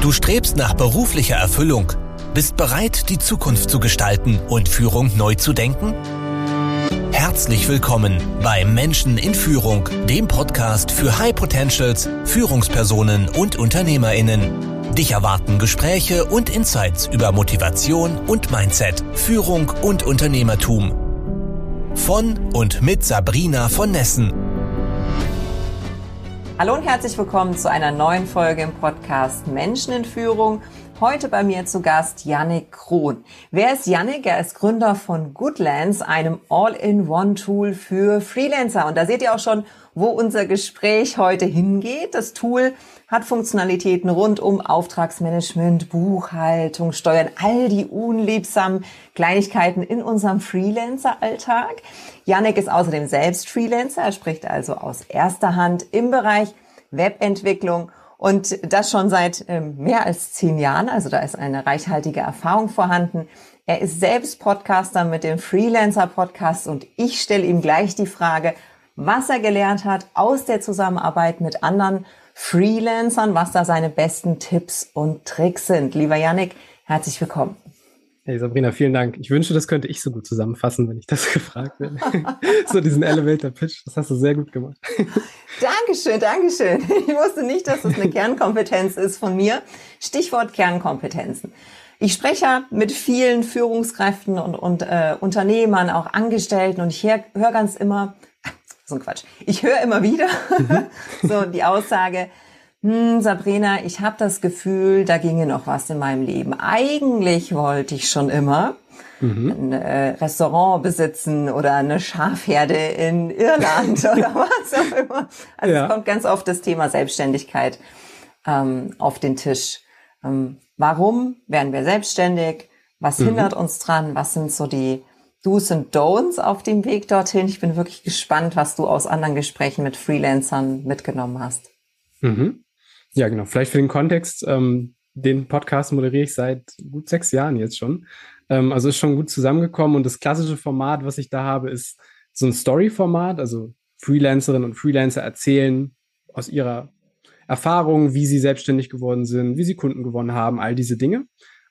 Du strebst nach beruflicher Erfüllung, bist bereit, die Zukunft zu gestalten und Führung neu zu denken? Herzlich willkommen bei Menschen in Führung, dem Podcast für High Potentials, Führungspersonen und Unternehmerinnen. Dich erwarten Gespräche und Insights über Motivation und Mindset, Führung und Unternehmertum. Von und mit Sabrina von Nessen. Hallo und herzlich willkommen zu einer neuen Folge im Podcast Menschen in Führung. Heute bei mir zu Gast Yannick Krohn. Wer ist Yannick? Er ist Gründer von Goodlands, einem All-in-One-Tool für Freelancer. Und da seht ihr auch schon, wo unser Gespräch heute hingeht. Das Tool hat Funktionalitäten rund um Auftragsmanagement, Buchhaltung, Steuern, all die unliebsamen Kleinigkeiten in unserem Freelancer-Alltag. Yannick ist außerdem selbst Freelancer. Er spricht also aus erster Hand im Bereich Webentwicklung und das schon seit ähm, mehr als zehn Jahren. Also da ist eine reichhaltige Erfahrung vorhanden. Er ist selbst Podcaster mit dem Freelancer Podcast und ich stelle ihm gleich die Frage, was er gelernt hat aus der Zusammenarbeit mit anderen Freelancern, was da seine besten Tipps und Tricks sind. Lieber Yannick, herzlich willkommen. Hey Sabrina, vielen Dank. Ich wünsche, das könnte ich so gut zusammenfassen, wenn ich das gefragt werde. so diesen Elevator Pitch, das hast du sehr gut gemacht. Dankeschön, Dankeschön. Ich wusste nicht, dass das eine Kernkompetenz ist von mir. Stichwort Kernkompetenzen. Ich spreche mit vielen Führungskräften und, und äh, Unternehmern, auch Angestellten und ich höre hör ganz immer, so ein Quatsch, ich höre immer wieder mhm. so die Aussage, hm, Sabrina, ich habe das Gefühl, da ginge noch was in meinem Leben. Eigentlich wollte ich schon immer mhm. ein äh, Restaurant besitzen oder eine Schafherde in Irland oder was auch immer. Also ja. es kommt ganz oft das Thema Selbstständigkeit ähm, auf den Tisch. Ähm, warum werden wir selbstständig? Was mhm. hindert uns dran? Was sind so die Do's und Don'ts auf dem Weg dorthin? Ich bin wirklich gespannt, was du aus anderen Gesprächen mit Freelancern mitgenommen hast. Mhm. Ja, genau. Vielleicht für den Kontext, ähm, den Podcast moderiere ich seit gut sechs Jahren jetzt schon. Ähm, also ist schon gut zusammengekommen und das klassische Format, was ich da habe, ist so ein Story-Format. Also Freelancerinnen und Freelancer erzählen aus ihrer Erfahrung, wie sie selbstständig geworden sind, wie sie Kunden gewonnen haben, all diese Dinge.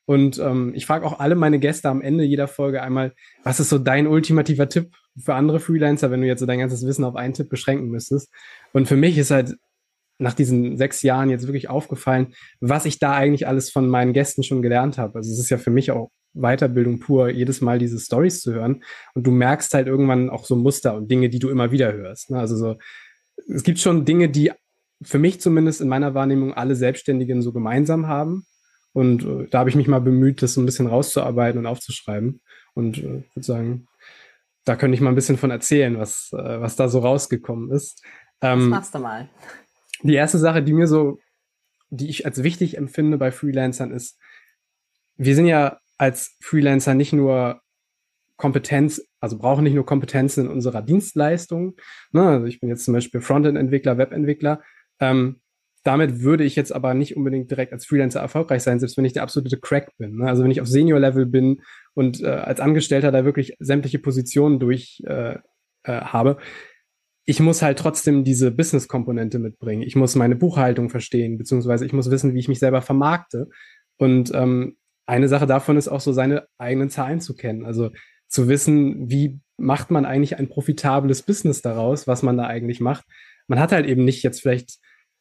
Und ähm, ich frage auch alle meine Gäste am Ende jeder Folge einmal, was ist so dein ultimativer Tipp für andere Freelancer, wenn du jetzt so dein ganzes Wissen auf einen Tipp beschränken müsstest? Und für mich ist halt nach diesen sechs Jahren jetzt wirklich aufgefallen, was ich da eigentlich alles von meinen Gästen schon gelernt habe. Also es ist ja für mich auch Weiterbildung pur, jedes Mal diese Stories zu hören. Und du merkst halt irgendwann auch so Muster und Dinge, die du immer wieder hörst. Ne? Also so, es gibt schon Dinge, die für mich zumindest in meiner Wahrnehmung alle Selbstständigen so gemeinsam haben. Und äh, da habe ich mich mal bemüht, das so ein bisschen rauszuarbeiten und aufzuschreiben. Und äh, würde sagen, da könnte ich mal ein bisschen von erzählen, was, äh, was da so rausgekommen ist. Ähm, das machst du mal. Die erste Sache, die mir so, die ich als wichtig empfinde bei Freelancern ist, wir sind ja als Freelancer nicht nur Kompetenz, also brauchen nicht nur Kompetenzen in unserer Dienstleistung. Ne? Also ich bin jetzt zum Beispiel Frontend-Entwickler, Webentwickler. Ähm, damit würde ich jetzt aber nicht unbedingt direkt als Freelancer erfolgreich sein, selbst wenn ich der absolute Crack bin. Ne? Also wenn ich auf Senior-Level bin und äh, als Angestellter da wirklich sämtliche Positionen durch äh, äh, habe, ich muss halt trotzdem diese Business-Komponente mitbringen. Ich muss meine Buchhaltung verstehen, beziehungsweise ich muss wissen, wie ich mich selber vermarkte. Und ähm, eine Sache davon ist auch so, seine eigenen Zahlen zu kennen. Also zu wissen, wie macht man eigentlich ein profitables Business daraus, was man da eigentlich macht. Man hat halt eben nicht jetzt vielleicht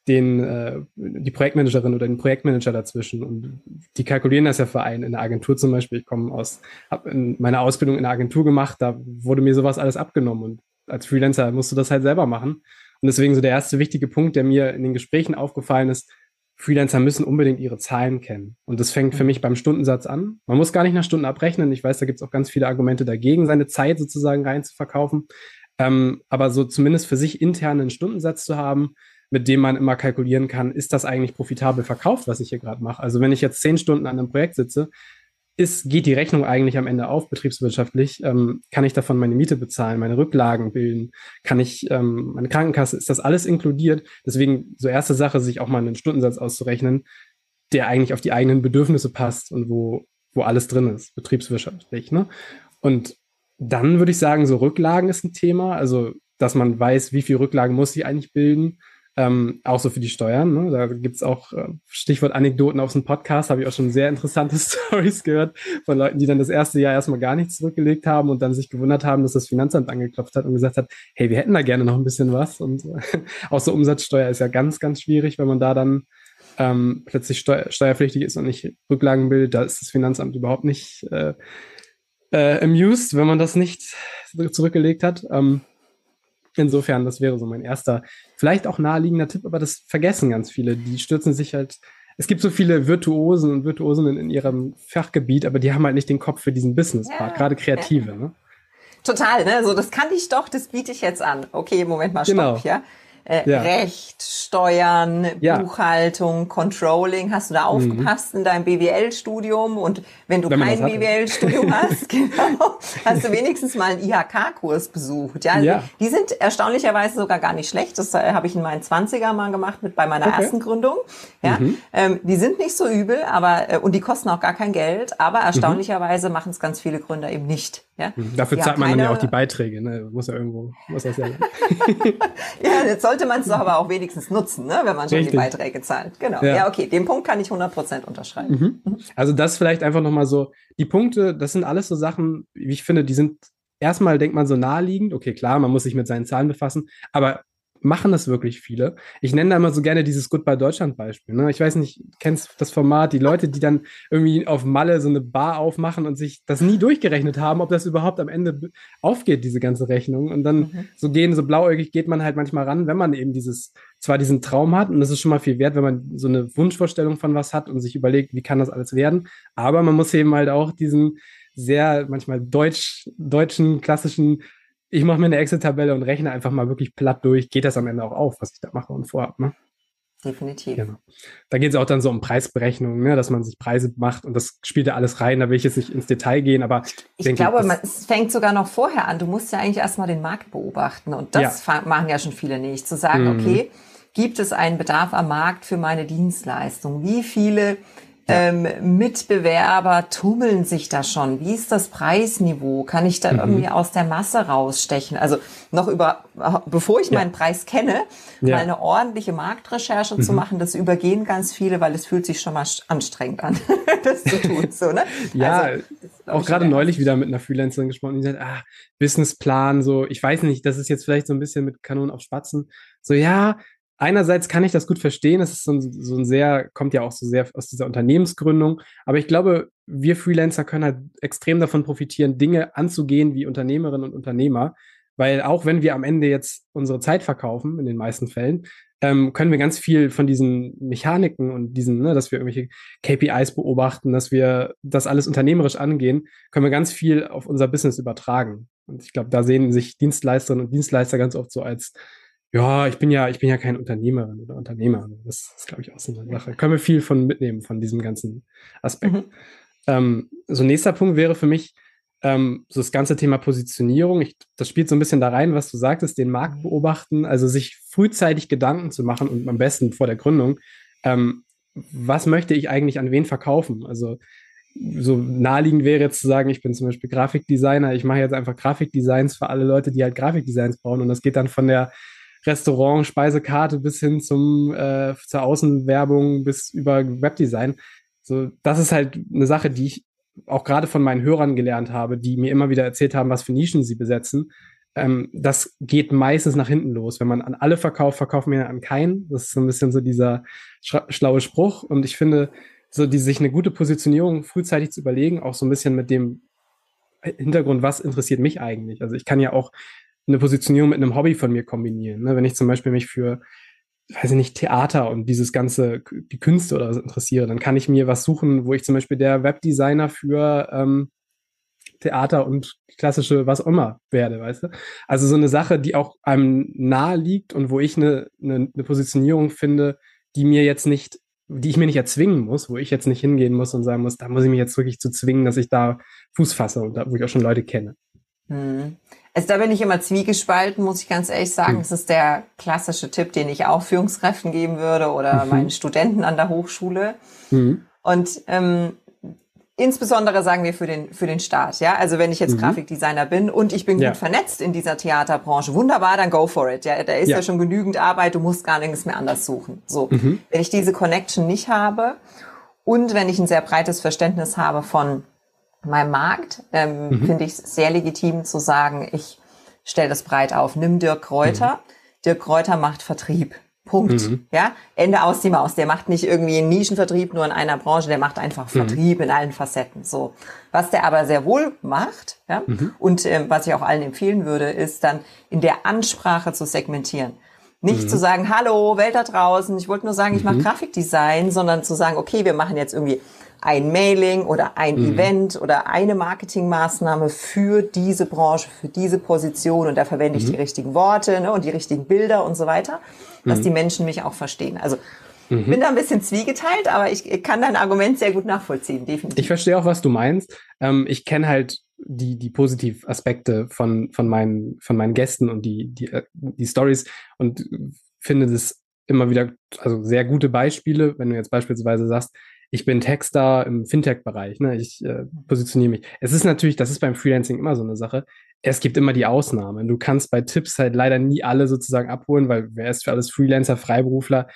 den, äh, die Projektmanagerin oder den Projektmanager dazwischen. Und die kalkulieren das ja für einen in der Agentur zum Beispiel. Ich komme aus, habe meine Ausbildung in der Agentur gemacht, da wurde mir sowas alles abgenommen. Und als Freelancer musst du das halt selber machen. Und deswegen so der erste wichtige Punkt, der mir in den Gesprächen aufgefallen ist, Freelancer müssen unbedingt ihre Zahlen kennen. Und das fängt für mich beim Stundensatz an. Man muss gar nicht nach Stunden abrechnen. Ich weiß, da gibt es auch ganz viele Argumente dagegen, seine Zeit sozusagen rein zu verkaufen. Ähm, aber so zumindest für sich intern einen Stundensatz zu haben, mit dem man immer kalkulieren kann, ist das eigentlich profitabel verkauft, was ich hier gerade mache. Also wenn ich jetzt zehn Stunden an einem Projekt sitze, ist, geht die Rechnung eigentlich am Ende auf, betriebswirtschaftlich? Ähm, kann ich davon meine Miete bezahlen, meine Rücklagen bilden? Kann ich, ähm, meine Krankenkasse, ist das alles inkludiert? Deswegen so erste Sache, sich auch mal einen Stundensatz auszurechnen, der eigentlich auf die eigenen Bedürfnisse passt und wo, wo alles drin ist, betriebswirtschaftlich. Ne? Und dann würde ich sagen, so Rücklagen ist ein Thema, also dass man weiß, wie viel Rücklagen muss ich eigentlich bilden, Ähm, auch so für die Steuern. Ne? Da gibt's auch äh, Stichwort Anekdoten auf dem Podcast, habe ich auch schon sehr interessante Stories gehört von Leuten, die dann das erste Jahr erstmal gar nichts zurückgelegt haben und dann sich gewundert haben, dass das Finanzamt angeklopft hat und gesagt hat, hey, wir hätten da gerne noch ein bisschen was. Und äh, auch so Umsatzsteuer ist ja ganz, ganz schwierig, wenn man da dann ähm, plötzlich steuer steuerpflichtig ist und nicht Rücklagen bildet. Da ist das Finanzamt überhaupt nicht äh, äh, amused, wenn man das nicht zurückgelegt hat. Ähm, Insofern, das wäre so mein erster, vielleicht auch naheliegender Tipp, aber das vergessen ganz viele. Die stürzen sich halt. Es gibt so viele Virtuosen und Virtuosen in ihrem Fachgebiet, aber die haben halt nicht den Kopf für diesen Business-Part, ja. gerade Kreative. Ne? Total, ne? So, das kann ich doch, das biete ich jetzt an. Okay, Moment mal, stopp, genau. ja äh, ja. Recht, Steuern, ja. Buchhaltung, Controlling. Hast du da mhm. aufgepasst mhm. in deinem BWL-Studium? Und wenn du wenn kein BWL-Studium hast, genau, hast du wenigstens mal einen IHK-Kurs besucht. Ja, also ja, die sind erstaunlicherweise sogar gar nicht schlecht. Das äh, habe ich in meinen 20er mal gemacht mit bei meiner okay. ersten Gründung. Ja, mhm. ähm, die sind nicht so übel, aber äh, und die kosten auch gar kein Geld. Aber mhm. erstaunlicherweise mhm. machen es ganz viele Gründer eben nicht. Ja? Mhm. Dafür zahlt man dann ja auch die Beiträge, ne? Muss ja irgendwo, muss das ja. ja, jetzt sollte man es aber auch wenigstens nutzen, ne? wenn man schon Richtig. die Beiträge zahlt. Genau. Ja. ja, okay, den Punkt kann ich 100% unterschreiben. Mhm. mhm. Also das vielleicht einfach nochmal so, die Punkte, das sind alles so Sachen, wie ich finde, die sind erstmal denkt man so naheliegend, okay, klar, man muss sich mit seinen Zahlen befassen, aber machen das wirklich viele. Ich nenne da immer so gerne dieses Goodbye Deutschland Beispiel. Ne? Ich weiß nicht, kennst das Format, die Leute, die dann irgendwie auf Malle so eine Bar aufmachen und sich das nie durchgerechnet haben, ob das überhaupt am Ende aufgeht, diese ganze Rechnung. Und dann mhm. so gehen, so blauäugig geht man halt manchmal ran, wenn man eben dieses, zwar diesen Traum hat und das ist schon mal viel wert, wenn man so eine Wunschvorstellung von was hat und sich überlegt, wie kann das alles werden. Aber man muss eben halt auch diesen sehr manchmal deutsch, deutschen, klassischen ich mache mir eine Excel-Tabelle und rechne einfach mal wirklich platt durch, geht das am Ende auch auf, was ich da mache und vorhabe. Ne? Definitiv. Genau. Da geht es auch dann so um Preisberechnungen, ne, dass man sich Preise macht und das spielt ja alles rein. Da will ich jetzt nicht ins Detail gehen, aber ich denke, glaube, man, es fängt sogar noch vorher an. Du musst ja eigentlich erstmal den Markt beobachten und das ja. machen ja schon viele nicht. Zu sagen, mhm. okay, gibt es einen Bedarf am Markt für meine Dienstleistung? Wie viele ähm, Mitbewerber tummeln sich da schon? Wie ist das Preisniveau? Kann ich da mhm. irgendwie aus der Masse rausstechen? Also noch über, bevor ich ja. meinen Preis kenne, ja. mal eine ordentliche Marktrecherche mhm. zu machen, das übergehen ganz viele, weil es fühlt sich schon mal anstrengend an, das zu tun. So, ne? ja, also, auch gerade neulich wieder mit einer Freelancerin gesprochen, die sagt, ah, Businessplan, so, ich weiß nicht, das ist jetzt vielleicht so ein bisschen mit Kanonen auf Spatzen. So, ja, einerseits kann ich das gut verstehen, es ist so ein, so ein sehr, kommt ja auch so sehr aus dieser Unternehmensgründung, aber ich glaube, wir Freelancer können halt extrem davon profitieren, Dinge anzugehen wie Unternehmerinnen und Unternehmer, weil auch wenn wir am Ende jetzt unsere Zeit verkaufen, in den meisten Fällen, ähm, können wir ganz viel von diesen Mechaniken und diesen, ne, dass wir irgendwelche KPIs beobachten, dass wir das alles unternehmerisch angehen, können wir ganz viel auf unser Business übertragen. Und ich glaube, da sehen sich Dienstleisterinnen und Dienstleister ganz oft so als ja, ich bin ja, ich bin ja kein Unternehmerin oder Unternehmer. Das ist, glaube ich, auch so eine Sache. Können wir viel von mitnehmen, von diesem ganzen Aspekt. Mhm. Ähm, so nächster Punkt wäre für mich ähm, so das ganze Thema Positionierung. Ich, das spielt so ein bisschen da rein, was du sagtest, den Markt mhm. beobachten, also sich frühzeitig Gedanken zu machen und am besten vor der Gründung, ähm, was möchte ich eigentlich an wen verkaufen? Also so naheliegend wäre jetzt zu sagen, ich bin zum Beispiel Grafikdesigner, ich mache jetzt einfach Grafikdesigns für alle Leute, die halt Grafikdesigns bauen und das geht dann von der Restaurant, Speisekarte bis hin zum, äh, zur Außenwerbung bis über Webdesign. So, das ist halt eine Sache, die ich auch gerade von meinen Hörern gelernt habe, die mir immer wieder erzählt haben, was für Nischen sie besetzen. Ähm, das geht meistens nach hinten los. Wenn man an alle verkauft, verkaufen wir an keinen. Das ist so ein bisschen so dieser schlaue Spruch. Und ich finde, so die sich eine gute Positionierung frühzeitig zu überlegen, auch so ein bisschen mit dem Hintergrund, was interessiert mich eigentlich? Also ich kann ja auch eine Positionierung mit einem Hobby von mir kombinieren. Ne? Wenn ich zum Beispiel mich für, weiß ich nicht, Theater und dieses ganze, die Künste oder so interessiere, dann kann ich mir was suchen, wo ich zum Beispiel der Webdesigner für ähm, Theater und klassische was auch immer werde, weißt du? Also so eine Sache, die auch einem nahe liegt und wo ich eine, eine, eine Positionierung finde, die mir jetzt nicht, die ich mir nicht erzwingen muss, wo ich jetzt nicht hingehen muss und sagen muss, da muss ich mich jetzt wirklich zu zwingen, dass ich da Fuß fasse und da, wo ich auch schon Leute kenne. Also da bin ich immer zwiegespalten, muss ich ganz ehrlich sagen. Mhm. Das ist der klassische Tipp, den ich auch Führungskräften geben würde oder mhm. meinen Studenten an der Hochschule. Mhm. Und ähm, insbesondere sagen wir für den, für den Start, ja. Also wenn ich jetzt mhm. Grafikdesigner bin und ich bin gut ja. vernetzt in dieser Theaterbranche, wunderbar, dann go for it. Ja, da ist ja, ja schon genügend Arbeit, du musst gar nichts mehr anders suchen. So. Mhm. Wenn ich diese Connection nicht habe und wenn ich ein sehr breites Verständnis habe von meinem Markt, ähm, mhm. finde ich es sehr legitim zu sagen, ich stelle das breit auf. Nimm Dirk Kräuter. Mhm. Dirk Kräuter macht Vertrieb. Punkt. Mhm. Ja, Ende aus die Maus. Der macht nicht irgendwie einen Nischenvertrieb nur in einer Branche, der macht einfach mhm. Vertrieb in allen Facetten. So, was der aber sehr wohl macht, ja, mhm. und ähm, was ich auch allen empfehlen würde, ist dann in der Ansprache zu segmentieren. Nicht mhm. zu sagen, hallo, Welt da draußen, ich wollte nur sagen, ich mache mhm. Grafikdesign, sondern zu sagen, okay, wir machen jetzt irgendwie ein Mailing oder ein mhm. Event oder eine Marketingmaßnahme für diese Branche, für diese Position und da verwende ich mhm. die richtigen Worte ne, und die richtigen Bilder und so weiter, dass mhm. die Menschen mich auch verstehen. Also mhm. bin da ein bisschen zwiegeteilt, aber ich kann dein Argument sehr gut nachvollziehen, definitiv. Ich verstehe auch, was du meinst. Ähm, ich kenne halt die, die Positivaspekte von, von, meinen, von meinen Gästen und die, die, äh, die Stories und finde das immer wieder, also sehr gute Beispiele, wenn du jetzt beispielsweise sagst, ich bin Texter im Fintech-Bereich, ne? ich äh, positioniere mich. Es ist natürlich, das ist beim Freelancing immer so eine Sache. Es gibt immer die Ausnahmen. Du kannst bei Tipps halt leider nie alle sozusagen abholen, weil wer ist für alles Freelancer, Freiberufler,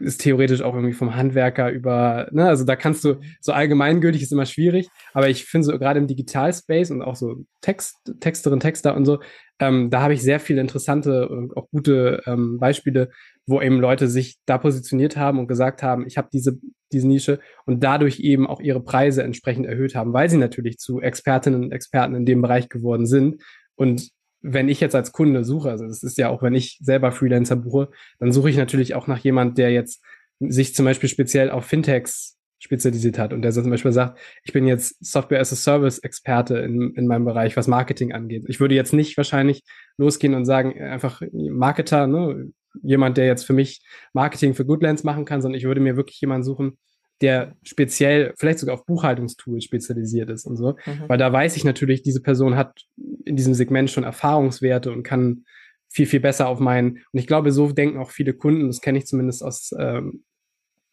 ist theoretisch auch irgendwie vom Handwerker über, ne, also da kannst du, so allgemeingültig ist immer schwierig, aber ich finde so gerade im Digitalspace und auch so Text, Texterin, Texter und so, ähm, da habe ich sehr viele interessante und auch gute ähm, Beispiele, wo eben Leute sich da positioniert haben und gesagt haben, ich habe diese, diese Nische und dadurch eben auch ihre Preise entsprechend erhöht haben, weil sie natürlich zu Expertinnen und Experten in dem Bereich geworden sind. Und wenn ich jetzt als Kunde suche, also das ist ja auch, wenn ich selber Freelancer buche, dann suche ich natürlich auch nach jemand, der jetzt sich zum Beispiel speziell auf Fintechs spezialisiert hat und der so zum Beispiel sagt, ich bin jetzt Software as a Service Experte in, in meinem Bereich, was Marketing angeht. Ich würde jetzt nicht wahrscheinlich losgehen und sagen, einfach Marketer, ne, jemand, der jetzt für mich Marketing für Goodlands machen kann, sondern ich würde mir wirklich jemanden suchen, der speziell, vielleicht sogar auf Buchhaltungstools spezialisiert ist und so. Mhm. Weil da weiß ich natürlich, diese Person hat in diesem Segment schon Erfahrungswerte und kann viel, viel besser auf meinen, und ich glaube, so denken auch viele Kunden, das kenne ich zumindest aus ähm,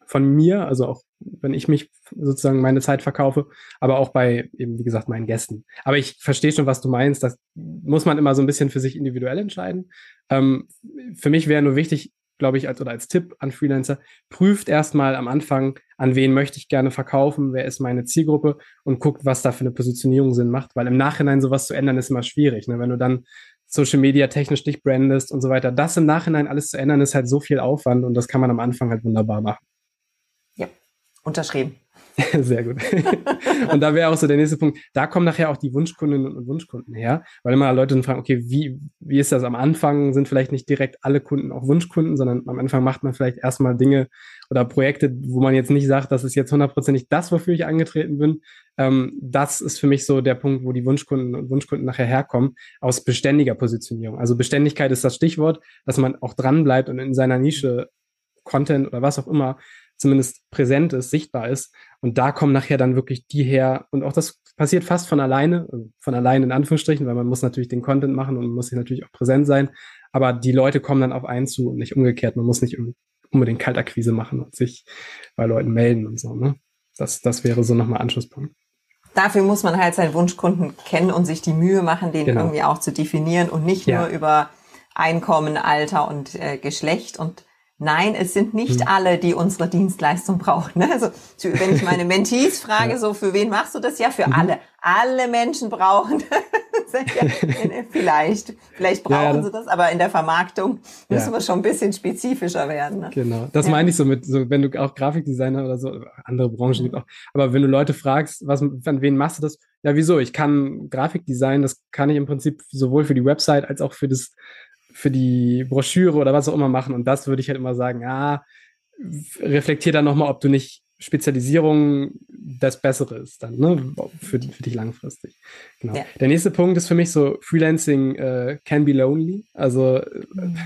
von mir, also auch wenn ich mich sozusagen meine Zeit verkaufe, aber auch bei eben, wie gesagt, meinen Gästen. Aber ich verstehe schon, was du meinst. Das muss man immer so ein bisschen für sich individuell entscheiden. Ähm, für mich wäre nur wichtig, glaube ich, als oder als Tipp an Freelancer, prüft erstmal am Anfang, an wen möchte ich gerne verkaufen, wer ist meine Zielgruppe und guckt, was da für eine Positionierung Sinn macht, weil im Nachhinein sowas zu ändern ist immer schwierig. Ne? Wenn du dann Social Media technisch dich brandest und so weiter, das im Nachhinein alles zu ändern, ist halt so viel Aufwand und das kann man am Anfang halt wunderbar machen. Ja, unterschrieben. Sehr gut. und da wäre auch so der nächste Punkt. Da kommen nachher auch die Wunschkundinnen und Wunschkunden her, weil immer Leute dann fragen, okay, wie, wie ist das am Anfang? Sind vielleicht nicht direkt alle Kunden auch Wunschkunden, sondern am Anfang macht man vielleicht erstmal Dinge oder Projekte, wo man jetzt nicht sagt, das ist jetzt hundertprozentig das, wofür ich angetreten bin. Ähm, das ist für mich so der Punkt, wo die Wunschkunden und Wunschkunden nachher herkommen, aus beständiger Positionierung. Also Beständigkeit ist das Stichwort, dass man auch dran bleibt und in seiner Nische Content oder was auch immer zumindest präsent ist, sichtbar ist. Und da kommen nachher dann wirklich die her. Und auch das passiert fast von alleine, von alleine in Anführungsstrichen, weil man muss natürlich den Content machen und muss sich natürlich auch präsent sein. Aber die Leute kommen dann auf einen zu und nicht umgekehrt. Man muss nicht unbedingt Kaltakquise machen und sich bei Leuten melden und so. Ne? Das, das wäre so nochmal Anschlusspunkt. Dafür muss man halt seinen Wunschkunden kennen und sich die Mühe machen, den genau. irgendwie auch zu definieren und nicht ja. nur über Einkommen, Alter und äh, Geschlecht und Nein, es sind nicht hm. alle, die unsere Dienstleistung brauchen. Ne? Also, wenn ich meine Mentees frage, ja. so für wen machst du das? Ja, für mhm. alle. Alle Menschen brauchen. ja, vielleicht, vielleicht brauchen ja, sie das, aber in der Vermarktung müssen wir schon ein bisschen spezifischer werden. Ne? Genau, das meine ich so mit, so, wenn du auch Grafikdesigner oder so, andere Branchen gibt auch, aber wenn du Leute fragst, was, an wen machst du das? Ja, wieso? Ich kann Grafikdesign, das kann ich im Prinzip sowohl für die Website als auch für das für die Broschüre oder was auch immer machen. Und das würde ich halt immer sagen, ja, reflektier dann nochmal, ob du nicht Spezialisierung das Bessere ist dann, ne? Für, für dich langfristig. Genau. Ja. Der nächste Punkt ist für mich so, Freelancing äh, can be lonely. Also mhm.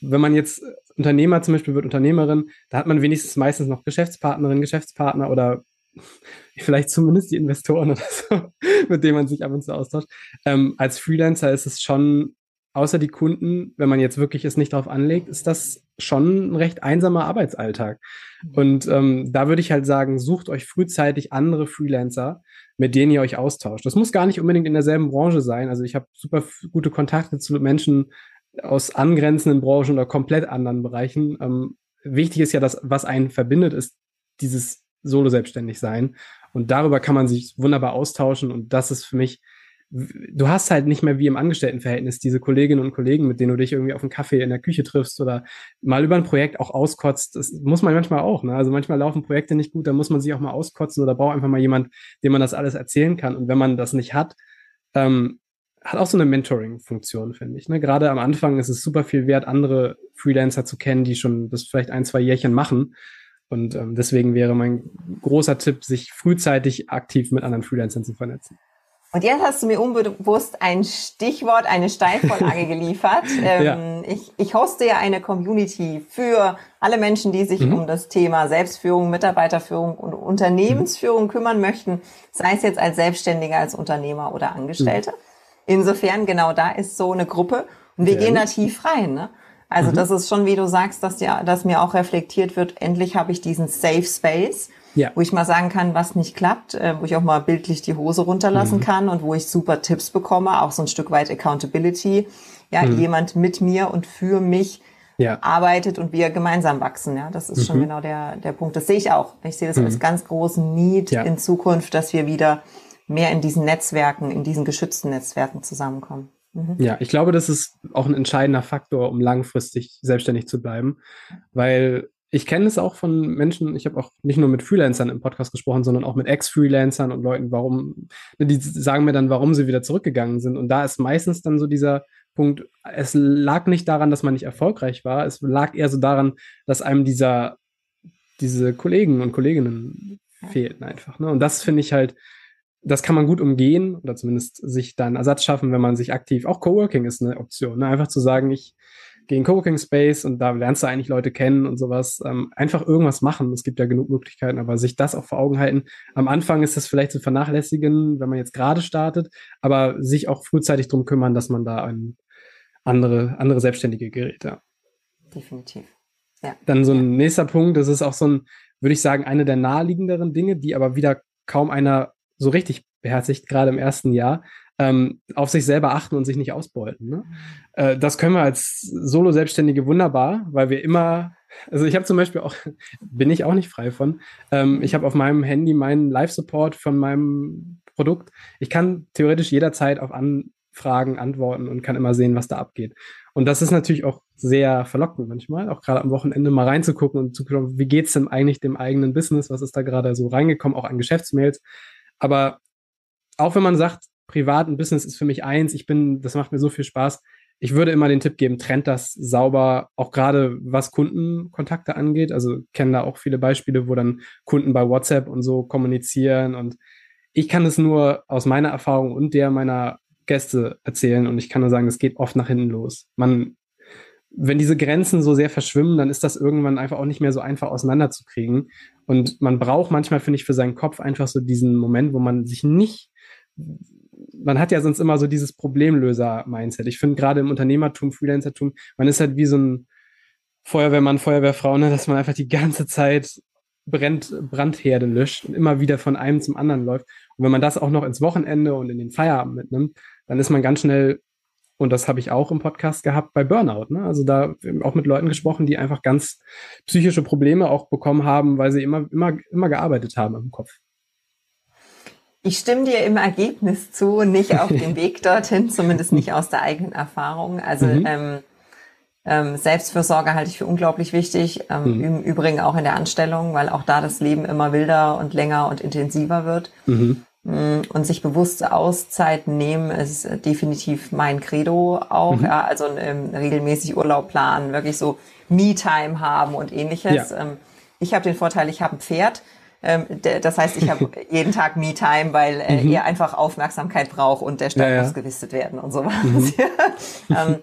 wenn man jetzt Unternehmer zum Beispiel wird, Unternehmerin, da hat man wenigstens meistens noch Geschäftspartnerin, Geschäftspartner oder vielleicht zumindest die Investoren oder so, mit denen man sich ab und zu austauscht. Ähm, als Freelancer ist es schon außer die Kunden, wenn man jetzt wirklich es nicht darauf anlegt, ist das schon ein recht einsamer Arbeitsalltag. Mhm. Und ähm, da würde ich halt sagen, sucht euch frühzeitig andere Freelancer, mit denen ihr euch austauscht. Das muss gar nicht unbedingt in derselben Branche sein. Also ich habe super gute Kontakte zu Menschen aus angrenzenden Branchen oder komplett anderen Bereichen. Ähm, wichtig ist ja, dass was einen verbindet, ist dieses Solo-Selbstständig sein. Und darüber kann man sich wunderbar austauschen. Und das ist für mich du hast halt nicht mehr wie im Angestelltenverhältnis diese Kolleginnen und Kollegen, mit denen du dich irgendwie auf einen Kaffee in der Küche triffst oder mal über ein Projekt auch auskotzt. Das muss man manchmal auch. Ne? Also manchmal laufen Projekte nicht gut, da muss man sich auch mal auskotzen oder braucht einfach mal jemand, dem man das alles erzählen kann. Und wenn man das nicht hat, ähm, hat auch so eine Mentoring-Funktion, finde ich. Ne? Gerade am Anfang ist es super viel wert, andere Freelancer zu kennen, die schon das vielleicht ein, zwei Jährchen machen. Und ähm, deswegen wäre mein großer Tipp, sich frühzeitig aktiv mit anderen Freelancern zu vernetzen. Und jetzt hast du mir unbewusst ein Stichwort, eine Steilvorlage geliefert. Ähm, ja. ich, ich hoste ja eine Community für alle Menschen, die sich mhm. um das Thema Selbstführung, Mitarbeiterführung und Unternehmensführung mhm. kümmern möchten, sei es jetzt als Selbstständiger, als Unternehmer oder Angestellte. Mhm. Insofern, genau da ist so eine Gruppe und wir Sehr gehen da tief rein. Ne? Also mhm. das ist schon, wie du sagst, dass, ja, dass mir auch reflektiert wird, endlich habe ich diesen Safe Space ja. wo ich mal sagen kann, was nicht klappt, äh, wo ich auch mal bildlich die Hose runterlassen mhm. kann und wo ich super Tipps bekomme, auch so ein Stück weit Accountability. Ja, mhm. jemand mit mir und für mich ja. arbeitet und wir gemeinsam wachsen. Ja, das ist mhm. schon genau der, der Punkt. Das sehe ich auch. Ich sehe das als mhm. ganz großen Need ja. in Zukunft, dass wir wieder mehr in diesen Netzwerken, in diesen geschützten Netzwerken zusammenkommen. Mhm. Ja, ich glaube, das ist auch ein entscheidender Faktor, um langfristig selbstständig zu bleiben, weil ich kenne es auch von Menschen, ich habe auch nicht nur mit Freelancern im Podcast gesprochen, sondern auch mit Ex-Freelancern und Leuten, warum, ne, die sagen mir dann, warum sie wieder zurückgegangen sind. Und da ist meistens dann so dieser Punkt, es lag nicht daran, dass man nicht erfolgreich war, es lag eher so daran, dass einem dieser, diese Kollegen und Kolleginnen fehlten einfach. Ne? Und das finde ich halt, das kann man gut umgehen oder zumindest sich da einen Ersatz schaffen, wenn man sich aktiv, auch Coworking ist eine Option, ne? einfach zu sagen, ich gegen Coworking Space und da lernst du eigentlich Leute kennen und sowas. Ähm, einfach irgendwas machen. Es gibt ja genug Möglichkeiten, aber sich das auch vor Augen halten. Am Anfang ist das vielleicht zu vernachlässigen, wenn man jetzt gerade startet, aber sich auch frühzeitig drum kümmern, dass man da ein andere, andere selbstständige Geräte. Definitiv. Ja. Dann so ein nächster Punkt, das ist auch so ein, würde ich sagen, eine der naheliegenderen Dinge, die aber wieder kaum einer so richtig beherzigt, gerade im ersten Jahr, ähm, auf sich selber achten und sich nicht ausbeuten. Ne? Äh, das können wir als Solo-Selbstständige wunderbar, weil wir immer, also ich habe zum Beispiel auch, bin ich auch nicht frei von, ähm, ich habe auf meinem Handy meinen Live-Support von meinem Produkt. Ich kann theoretisch jederzeit auf Anfragen antworten und kann immer sehen, was da abgeht. Und das ist natürlich auch sehr verlockend manchmal, auch gerade am Wochenende mal reinzugucken und zu gucken, wie geht's denn eigentlich dem eigenen Business, was ist da gerade so reingekommen, auch an Geschäftsmails. Aber auch wenn man sagt, privat und Business ist für mich eins. Ich bin, das macht mir so viel Spaß. Ich würde immer den Tipp geben, trennt das sauber, auch gerade was Kundenkontakte angeht. Also kenne da auch viele Beispiele, wo dann Kunden bei WhatsApp und so kommunizieren. Und ich kann es nur aus meiner Erfahrung und der meiner Gäste erzählen. Und ich kann nur sagen, es geht oft nach hinten los. Man, wenn diese Grenzen so sehr verschwimmen, dann ist das irgendwann einfach auch nicht mehr so einfach auseinanderzukriegen. Und man braucht manchmal, finde ich, für seinen Kopf einfach so diesen Moment, wo man sich nicht man hat ja sonst immer so dieses Problemlöser-Mindset. Ich finde gerade im Unternehmertum, Freelancertum, man ist halt wie so ein Feuerwehrmann, Feuerwehrfrau, ne, dass man einfach die ganze Zeit brennt, Brandherde löscht und immer wieder von einem zum anderen läuft. Und wenn man das auch noch ins Wochenende und in den Feierabend mitnimmt, dann ist man ganz schnell, und das habe ich auch im Podcast gehabt, bei Burnout. Ne? Also da auch mit Leuten gesprochen, die einfach ganz psychische Probleme auch bekommen haben, weil sie immer, immer, immer gearbeitet haben im Kopf. Ich stimme dir im Ergebnis zu, nicht auf dem Weg dorthin, zumindest nicht aus der eigenen Erfahrung. Also mhm. ähm, ähm, Selbstfürsorge halte ich für unglaublich wichtig, ähm, mhm. im Übrigen auch in der Anstellung, weil auch da das Leben immer wilder und länger und intensiver wird. Mhm. Mm, und sich bewusste Auszeiten nehmen ist definitiv mein Credo auch. Mhm. Ja, also ähm, regelmäßig Urlaub planen, wirklich so Me-Time haben und ähnliches. Ja. Ähm, ich habe den Vorteil, ich habe ein Pferd. Ähm, das heißt, ich habe jeden Tag Me-Time, weil äh, mhm. er einfach Aufmerksamkeit braucht und der Stall ja, ja. muss gewistet werden und sowas. Mhm. ähm,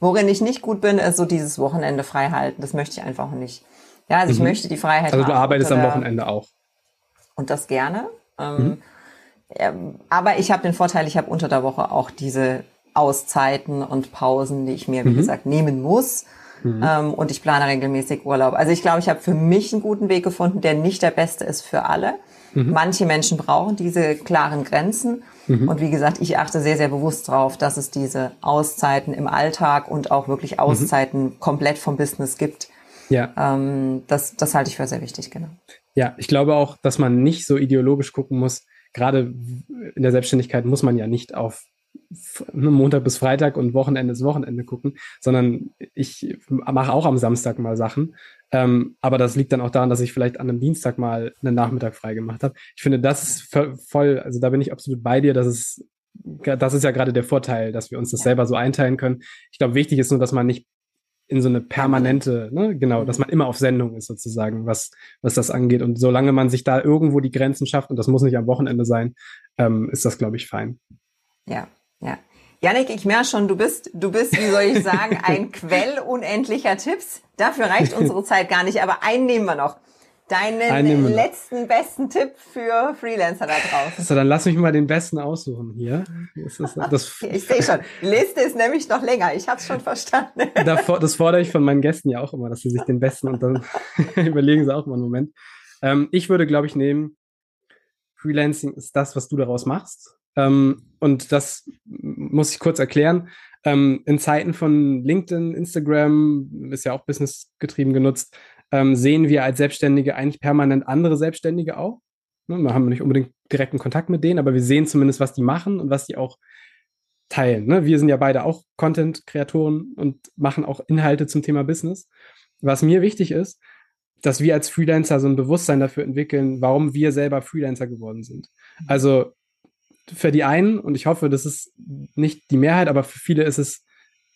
worin ich nicht gut bin, ist so dieses Wochenende frei halten. Das möchte ich einfach nicht. Ja, also ich mhm. möchte die Freiheit Also du arbeitest am Wochenende auch. Und das gerne. Ähm, mhm. aber ich habe den Vorteil, ich habe unter der Woche auch diese Auszeiten und Pausen, die ich mir, wie mhm. gesagt, nehmen muss. Mhm. Ähm, und ich plane regelmäßig Urlaub. Also ich glaube, ich habe für mich einen guten Weg gefunden, der nicht der beste ist für alle. Mhm. Manche Menschen brauchen diese klaren Grenzen. Mhm. Und wie gesagt, ich achte sehr, sehr bewusst darauf, dass es diese Auszeiten im Alltag und auch wirklich mhm. Auszeiten komplett vom Business gibt. Ja. Ähm, das, das halte ich für sehr wichtig, genau. Ja, ich glaube auch, dass man nicht so ideologisch gucken muss. Gerade in der Selbstständigkeit muss man ja nicht auf Montag bis Freitag und Wochenende ist Wochenende gucken, sondern ich mache auch am Samstag mal Sachen. Ähm, aber das liegt dann auch daran, dass ich vielleicht an einem Dienstag mal einen Nachmittag frei gemacht habe. Ich finde, das ist voll, also da bin ich absolut bei dir, dass es das ist ja gerade der Vorteil, dass wir uns das selber so einteilen können. Ich glaube, wichtig ist nur, dass man nicht in so eine permanente, ne, genau, dass man immer auf Sendung ist sozusagen, was, was das angeht. Und solange man sich da irgendwo die Grenzen schafft, und das muss nicht am Wochenende sein, ähm, ist das, glaube ich, fein. Ja, ja. Janik, ich merke schon, du bist, du bist, wie soll ich sagen, ein Quell unendlicher Tipps. Dafür reicht unsere Zeit gar nicht, aber einen nehmen wir noch. Deinen letzten besten Tipp für Freelancer da draußen. So, dann lass mich mal den besten aussuchen hier. Das ist, das ich sehe schon, die Liste ist nämlich noch länger. Ich habe es schon verstanden. das fordere ich von meinen Gästen ja auch immer, dass sie sich den besten und dann überlegen sie auch mal einen Moment. Ähm, ich würde, glaube ich, nehmen, Freelancing ist das, was du daraus machst. Ähm, und das muss ich kurz erklären. Ähm, in Zeiten von LinkedIn, Instagram, ist ja auch businessgetrieben genutzt, ähm, sehen wir als Selbstständige eigentlich permanent andere Selbstständige auch. Ne, wir haben nicht unbedingt direkten Kontakt mit denen, aber wir sehen zumindest, was die machen und was die auch teilen. Ne? Wir sind ja beide auch Content-Kreatoren und machen auch Inhalte zum Thema Business. Was mir wichtig ist, dass wir als Freelancer so ein Bewusstsein dafür entwickeln, warum wir selber Freelancer geworden sind. Also für die einen, und ich hoffe, das ist nicht die Mehrheit, aber für viele ist es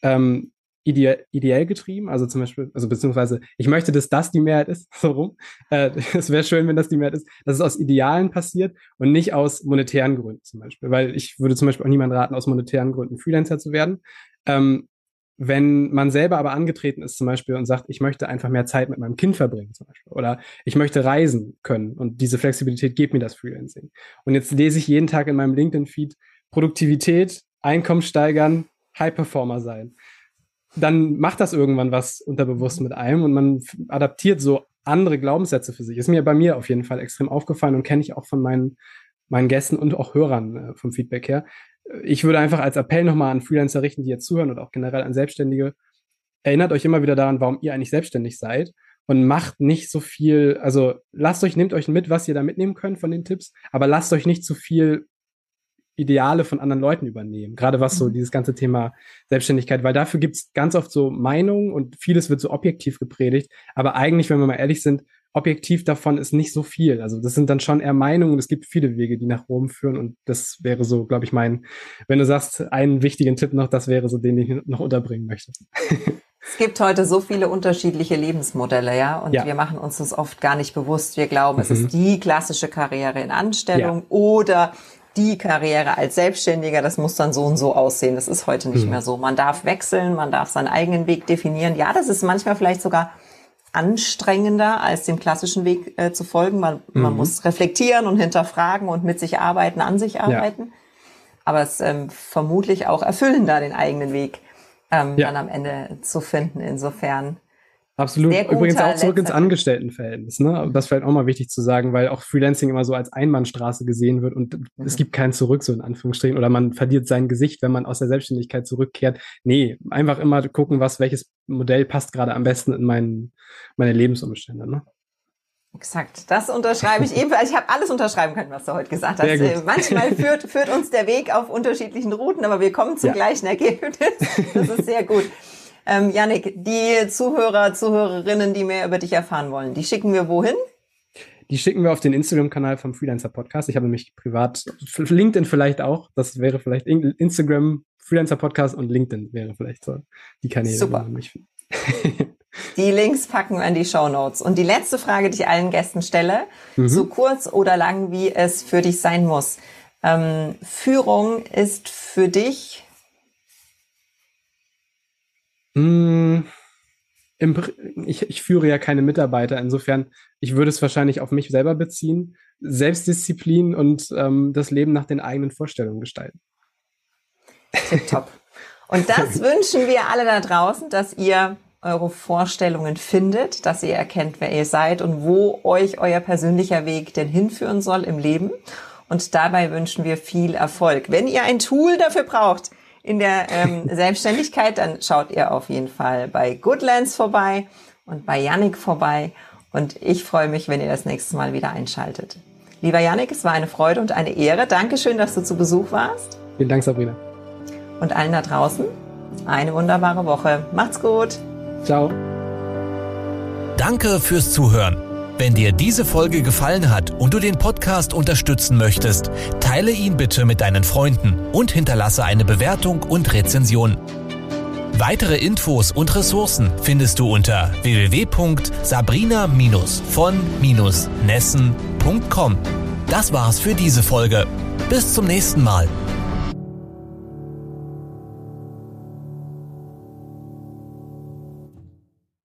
ähm, ide ideell getrieben. Also zum Beispiel, also beziehungsweise, ich möchte, dass das die Mehrheit ist, so rum. Äh, es wäre schön, wenn das die Mehrheit ist, dass es aus Idealen passiert und nicht aus monetären Gründen zum Beispiel. Weil ich würde zum Beispiel auch niemandem raten, aus monetären Gründen Freelancer zu werden. Ähm, wenn man selber aber angetreten ist zum Beispiel und sagt, ich möchte einfach mehr Zeit mit meinem Kind verbringen zum Beispiel oder ich möchte reisen können und diese Flexibilität gibt mir das Freelancing. Und jetzt lese ich jeden Tag in meinem LinkedIn-Feed Produktivität, Einkommen steigern, High-Performer sein. Dann macht das irgendwann was unterbewusst mit einem und man adaptiert so andere Glaubenssätze für sich. Ist mir bei mir auf jeden Fall extrem aufgefallen und kenne ich auch von meinen, meinen Gästen und auch Hörern äh, vom Feedback her, ich würde einfach als Appell nochmal an Freelancer richten, die jetzt zuhören und auch generell an Selbstständige. Erinnert euch immer wieder daran, warum ihr eigentlich selbstständig seid und macht nicht so viel, also lasst euch, nehmt euch mit, was ihr da mitnehmen könnt von den Tipps, aber lasst euch nicht zu viel Ideale von anderen Leuten übernehmen, gerade was so mhm. dieses ganze Thema Selbstständigkeit, weil dafür gibt's ganz oft so Meinungen und vieles wird so objektiv gepredigt, aber eigentlich, wenn wir mal ehrlich sind, objektiv davon ist nicht so viel. Also das sind dann schon eher Meinungen. Es gibt viele Wege, die nach Rom führen. Und das wäre so, glaube ich, mein, wenn du sagst, einen wichtigen Tipp noch, das wäre so, den ich noch unterbringen möchte. Es gibt heute so viele unterschiedliche Lebensmodelle, ja, und ja. wir machen uns das oft gar nicht bewusst. Wir glauben, mhm. es ist mhm. die klassische Karriere in Anstellung ja. oder die Karriere als Selbstständiger, das muss dann so und so aussehen. Das ist heute nicht mhm. mehr so. Man darf wechseln, man darf seinen eigenen Weg definieren. Ja, das ist manchmal vielleicht sogar anstrengender, als dem klassischen Weg äh, zu folgen. Man, mhm. man muss reflektieren und hinterfragen und mit sich arbeiten, an sich arbeiten. Ja. Aber es ähm, vermutlich auch erfüllender, den eigenen Weg ähm, ja. dann am Ende zu finden. Insofern Absolut. Übrigens auch zurück ins Angestelltenverhältnis. Ne? Das fällt auch mal wichtig zu sagen, weil auch Freelancing immer so als Einbahnstraße gesehen wird und mhm. es gibt kein Zurück, so in Anführungsstrichen, oder man verliert sein Gesicht, wenn man aus der Selbstständigkeit zurückkehrt. Nee, einfach immer gucken, was, welches Modell passt gerade am besten in mein, meine Lebensumstände. Ne? Exakt, das unterschreibe ich ebenfalls. Ich habe alles unterschreiben können, was du heute gesagt hast. Äh, manchmal führt, führt uns der Weg auf unterschiedlichen Routen, aber wir kommen zum ja. gleichen Ergebnis. Das ist sehr gut. Ähm, Janik, die Zuhörer, Zuhörerinnen, die mehr über dich erfahren wollen, die schicken wir wohin? Die schicken wir auf den Instagram-Kanal vom Freelancer Podcast. Ich habe mich privat, LinkedIn vielleicht auch. Das wäre vielleicht Instagram, Freelancer Podcast und LinkedIn wäre vielleicht so die Kanäle. Super. die Links packen wir in die Show Notes. Und die letzte Frage, die ich allen Gästen stelle, mhm. so kurz oder lang, wie es für dich sein muss. Ähm, Führung ist für dich Mm, ich, ich führe ja keine Mitarbeiter, insofern, ich würde es wahrscheinlich auf mich selber beziehen. Selbstdisziplin und ähm, das Leben nach den eigenen Vorstellungen gestalten. Top. Und das wünschen wir alle da draußen, dass ihr eure Vorstellungen findet, dass ihr erkennt, wer ihr seid und wo euch euer persönlicher Weg denn hinführen soll im Leben. Und dabei wünschen wir viel Erfolg. Wenn ihr ein Tool dafür braucht in der ähm, Selbstständigkeit, dann schaut ihr auf jeden Fall bei Goodlands vorbei und bei Yannick vorbei. Und ich freue mich, wenn ihr das nächste Mal wieder einschaltet. Lieber Yannick, es war eine Freude und eine Ehre. Dankeschön, dass du zu Besuch warst. Vielen Dank, Sabrina. Und allen da draußen eine wunderbare Woche. Macht's gut. Ciao. Danke fürs Zuhören. Wenn dir diese Folge gefallen hat und du den Podcast unterstützen möchtest, teile ihn bitte mit deinen Freunden und hinterlasse eine Bewertung und Rezension. Weitere Infos und Ressourcen findest du unter www.sabrina-von-nessen.com. Das war's für diese Folge. Bis zum nächsten Mal.